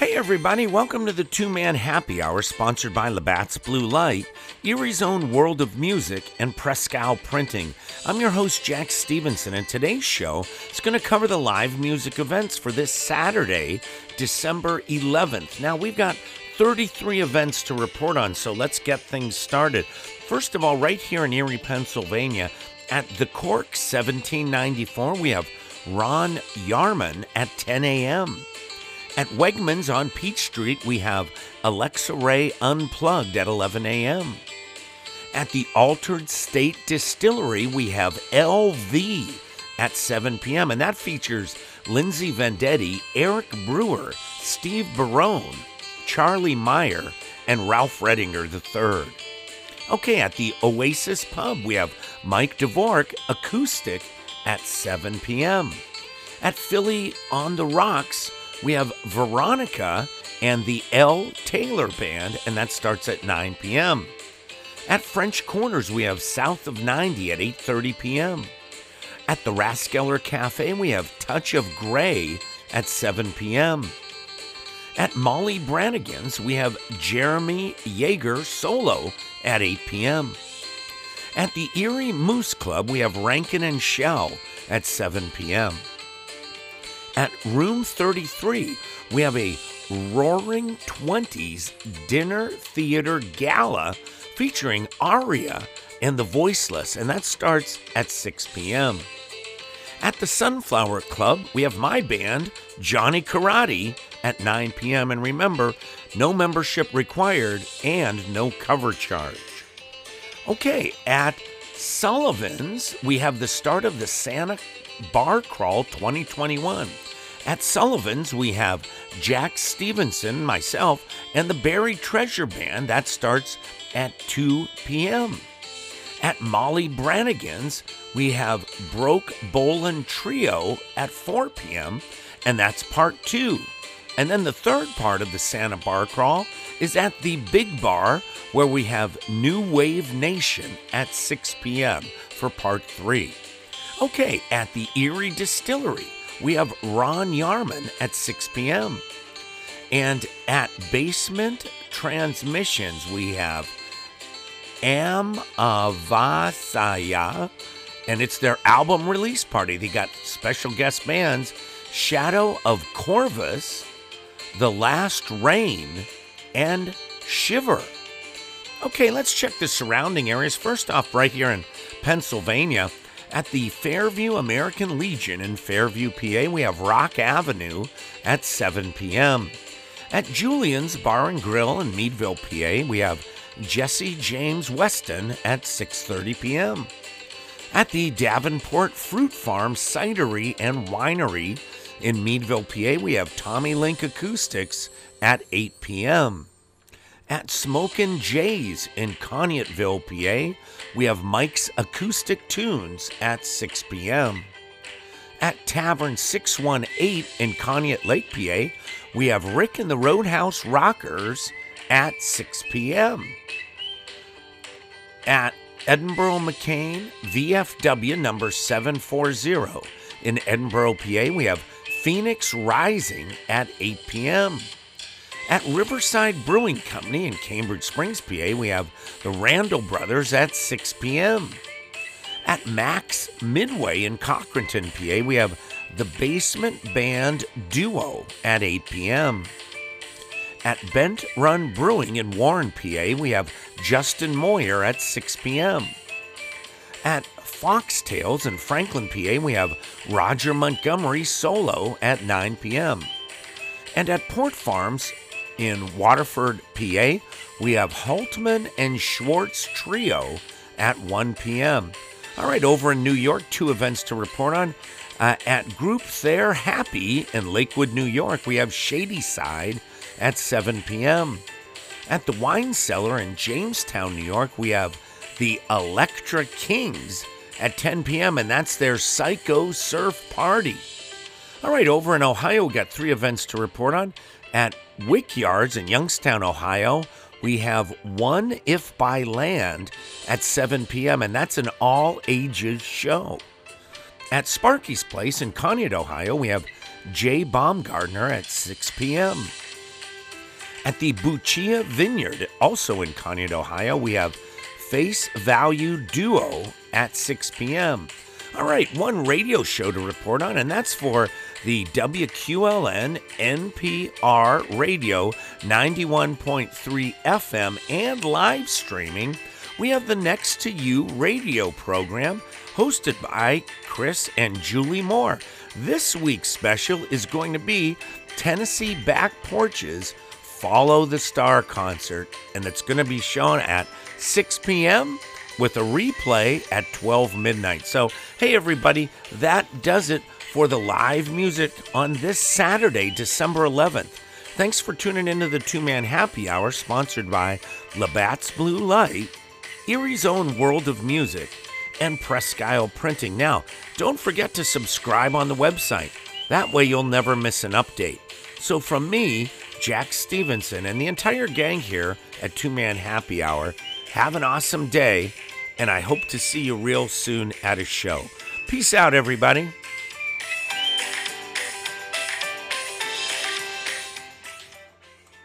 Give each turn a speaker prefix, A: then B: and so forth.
A: Hey, everybody, welcome to the two man happy hour sponsored by Labatt's Blue Light, Erie's own world of music, and Presque Isle Printing. I'm your host, Jack Stevenson, and today's show is going to cover the live music events for this Saturday, December 11th. Now, we've got 33 events to report on, so let's get things started. First of all, right here in Erie, Pennsylvania, at the Cork 1794, we have Ron Yarman at 10 a.m. At Wegmans on Peach Street, we have Alexa Ray Unplugged at 11 a.m. At the Altered State Distillery, we have LV at 7 p.m., and that features Lindsay Vendetti, Eric Brewer, Steve Barone, Charlie Meyer, and Ralph Redinger III. Okay, at the Oasis Pub, we have Mike Dvorak Acoustic at 7 p.m. At Philly on the Rocks, we have Veronica and the L. Taylor Band, and that starts at 9 p.m. At French Corners, we have South of 90 at 8:30 p.m. At the Raskeller Cafe, we have Touch of Grey at 7 p.m. At Molly Brannigan's, we have Jeremy Yeager solo at 8 p.m. At the Erie Moose Club, we have Rankin and Shell at 7 p.m. At Room 33, we have a Roaring Twenties dinner theater gala featuring Aria and the Voiceless, and that starts at 6 p.m. At the Sunflower Club, we have my band, Johnny Karate, at 9 p.m. And remember, no membership required and no cover charge. Okay, at Sullivan's, we have the start of the Santa Bar Crawl 2021. At Sullivan's, we have Jack Stevenson, myself, and the Barry Treasure Band. That starts at 2 p.m. At Molly Brannigan's, we have Broke Bolin Trio at 4 p.m., and that's part two. And then the third part of the Santa Bar Crawl is at the Big Bar, where we have New Wave Nation at 6 p.m. for part three. Okay, at the Erie Distillery, we have Ron Yarman at 6 p.m. And at Basement Transmissions, we have Am Avasaya, and it's their album release party. They got special guest bands Shadow of Corvus, The Last Rain, and Shiver. Okay, let's check the surrounding areas. First off, right here in Pennsylvania, at the Fairview American Legion in Fairview, PA, we have Rock Avenue at 7 p.m. At Julian's Bar and Grill in Meadville, PA, we have Jesse James Weston at 6:30 p.m. At the Davenport Fruit Farm Cidery and Winery in Meadville, PA, we have Tommy Link Acoustics at 8 p.m. At Smokin' Jays in Conneautville, PA, we have Mike's Acoustic Tunes at 6 p.m. At Tavern 618 in Conneaut Lake, PA, we have Rick and the Roadhouse Rockers at 6 p.m. At Edinboro McKean, VFW number 740 in Edinboro, PA, we have Phoenix Rising at 8 p.m. At Riverside Brewing Company in Cambridge Springs, PA, we have the Randall Brothers at 6 p.m. At Max Midway in Cochranton, PA, we have the Basement Band Duo at 8 p.m. At Bent Run Brewing in Warren, PA, we have Justin Moyer at 6 p.m. At Foxtails in Franklin, PA, we have Roger Montgomery solo at 9 p.m. And at Port Farms in Waterford, PA, we have Holtman and Schwartz Trio at 1 p.m. All right, over in New York, two events to report on. Uh, at Group There Happy in Lakewood, New York, we have Shady Side at 7 p.m. At the Wine Cellar in Jamestown, New York, we have the Electra Kings at 10 p.m., and that's their Psycho Surf Party. All right, over in Ohio, got three events to report on. At Wick Yards in Youngstown, Ohio, we have One If by Land at 7 p.m., and that's an all ages show. At Sparky's Place in Conneaut, Ohio, we have Jay Baumgardner at 6 p.m. At the Buccia Vineyard, also in Conneaut, Ohio, we have Face Value Duo at 6 p.m. All right, one radio show to report on, and that's for the WQLN NPR Radio 91.3 FM and live streaming. We have the Next to You radio program hosted by Chris and Julie Moore. This week's special is going to be Tennessee Back Porches Follow the Star concert, and it's going to be shown at 6 p.m. with a replay at 12 midnight. So, hey, everybody, that does it for the live music on this Saturday, December 11th. Thanks for tuning into the two man happy hour sponsored by Labatt's Blue Light, Erie's own World of Music, and Presque Isle Printing. Now, don't forget to subscribe on the website. That way you'll never miss an update. So, from me, Jack Stevenson, and the entire gang here at Two Man Happy Hour, have an awesome day, and I hope to see you real soon at a show. Peace out, everybody.